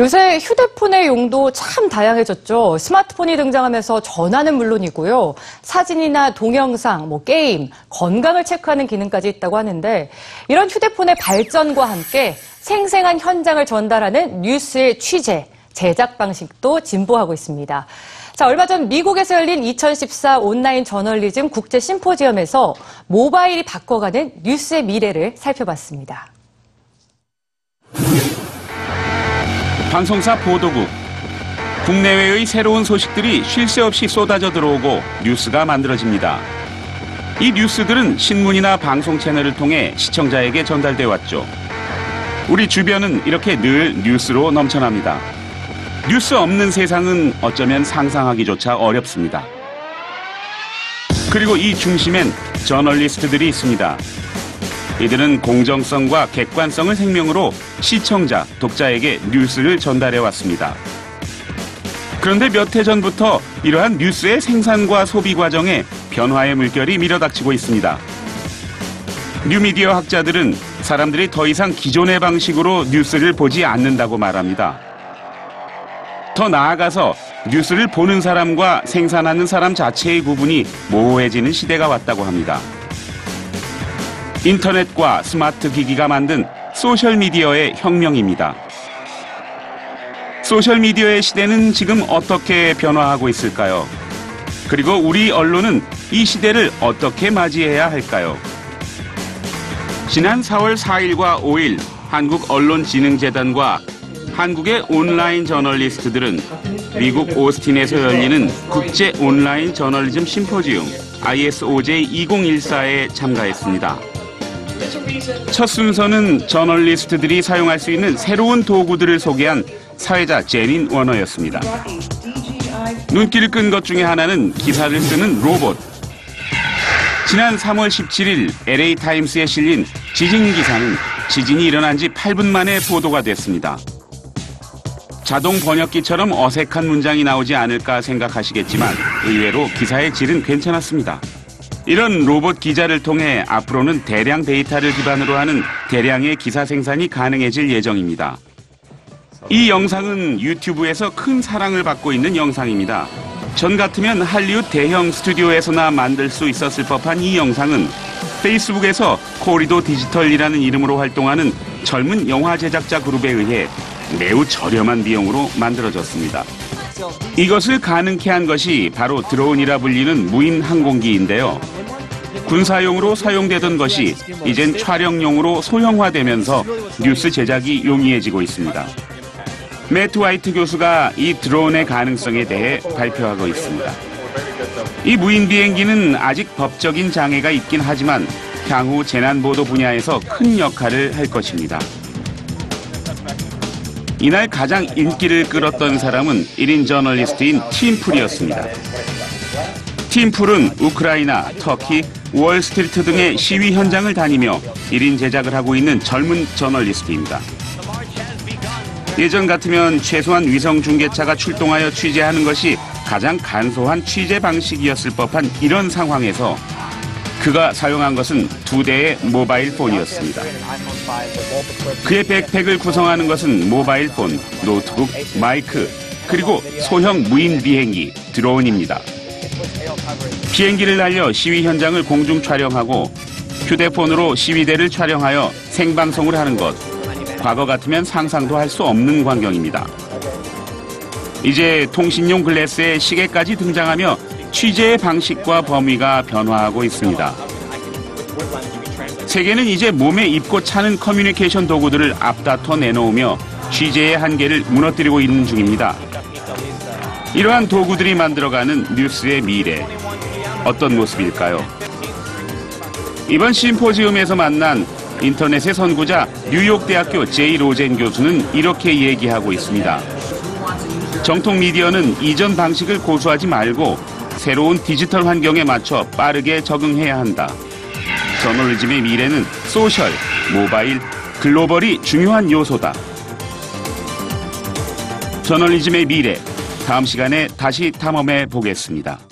요새 휴대폰의 용도 참 다양해졌죠. 스마트폰이 등장하면서 전화는 물론이고요. 사진이나 동영상, 뭐 게임, 건강을 체크하는 기능까지 있다고 하는데 이런 휴대폰의 발전과 함께 생생한 현장을 전달하는 뉴스의 취재, 제작 방식도 진보하고 있습니다. 자, 얼마 전 미국에서 열린 2014 온라인 저널리즘 국제 심포지엄에서 모바일이 바꿔가는 뉴스의 미래를 살펴봤습니다. 방송사 보도국. 국내외의 새로운 소식들이 쉴 새 없이 쏟아져 들어오고 뉴스가 만들어집니다. 이 뉴스들은 신문이나 방송 채널을 통해 시청자에게 전달돼 왔죠. 우리 주변은 이렇게 늘 뉴스로 넘쳐납니다. 뉴스 없는 세상은 어쩌면 상상하기조차 어렵습니다. 그리고 이 중심엔 저널리스트들이 있습니다. 이들은 공정성과 객관성을 생명으로 시청자, 독자에게 뉴스를 전달해 왔습니다. 그런데 몇 해 전부터 이러한 뉴스의 생산과 소비 과정에 변화의 물결이 밀어닥치고 있습니다. 뉴미디어 학자들은 사람들이 더 이상 기존의 방식으로 뉴스를 보지 않는다고 말합니다. 더 나아가서 뉴스를 보는 사람과 생산하는 사람 자체의 구분이 모호해지는 시대가 왔다고 합니다. 인터넷과 스마트 기기가 만든 소셜미디어의 혁명입니다. 소셜미디어의 시대는 지금 어떻게 변화하고 있을까요? 그리고 우리 언론은 이 시대를 어떻게 맞이해야 할까요? 지난 4월 4일과 5일 한국언론진흥재단과 한국의 온라인 저널리스트들은 미국 오스틴에서 열리는 국제 온라인 저널리즘 심포지움 ISOJ 2014에 참가했습니다. 첫 순서는 저널리스트들이 사용할 수 있는 새로운 도구들을 소개한 사회자 제닌 워너였습니다. 눈길을 끈 것 중에 하나는 기사를 쓰는 로봇. 지난 3월 17일 LA 타임스에 실린 지진 기사는 지진이 일어난 지 8분 만에 보도가 됐습니다. 자동 번역기처럼 어색한 문장이 나오지 않을까 생각하시겠지만 의외로 기사의 질은 괜찮았습니다. 이런 로봇 기자를 통해 앞으로는 대량 데이터를 기반으로 하는 대량의 기사 생산이 가능해질 예정입니다. 이 영상은 유튜브에서 큰 사랑을 받고 있는 영상입니다. 전 같으면 할리우드 대형 스튜디오에서나 만들 수 있었을 법한 이 영상은 페이스북에서 코리도 디지털이라는 이름으로 활동하는 젊은 영화 제작자 그룹에 의해 매우 저렴한 비용으로 만들어졌습니다. 이것을 가능케 한 것이 바로 드론이라 불리는 무인 항공기인데요. 군사용으로 사용되던 것이 이젠 촬영용으로 소형화되면서 뉴스 제작이 용이해지고 있습니다. 매트 화이트 교수가 이 드론의 가능성에 대해 발표하고 있습니다. 이 무인 비행기는 아직 법적인 장애가 있긴 하지만 향후 재난보도 분야에서 큰 역할을 할 것입니다. 이날 가장 인기를 끌었던 사람은 1인 저널리스트인 팀풀이었습니다. 팀풀은 우크라이나, 터키, 월스트리트 등의 시위 현장을 다니며 1인 제작을 하고 있는 젊은 저널리스트입니다. 예전 같으면 최소한 위성 중계차가 출동하여 취재하는 것이 가장 간소한 취재 방식이었을 법한 이런 상황에서 그가 사용한 것은 두 대의 모바일 폰이었습니다. 그의 백팩을 구성하는 것은 모바일 폰, 노트북, 마이크, 그리고 소형 무인 비행기, 드론입니다. 비행기를 날려 시위 현장을 공중 촬영하고 휴대폰으로 시위대를 촬영하여 생방송을 하는 것. 과거 같으면 상상도 할 수 없는 광경입니다. 이제 통신용 글래스에 시계까지 등장하며 취재의 방식과 범위가 변화하고 있습니다. 세계는 이제 몸에 입고 차는 커뮤니케이션 도구들을 앞다퉈 내놓으며 취재의 한계를 무너뜨리고 있는 중입니다. 이러한 도구들이 만들어가는 뉴스의 미래. 어떤 모습일까요? 이번 심포지움에서 만난 인터넷의 선구자 뉴욕대학교 제이 로젠 교수는 이렇게 얘기하고 있습니다. 정통 미디어는 이전 방식을 고수하지 말고 새로운 디지털 환경에 맞춰 빠르게 적응해야 한다. 저널리즘의 미래는 소셜, 모바일, 글로벌이 중요한 요소다. 저널리즘의 미래, 다음 시간에 다시 탐험해 보겠습니다.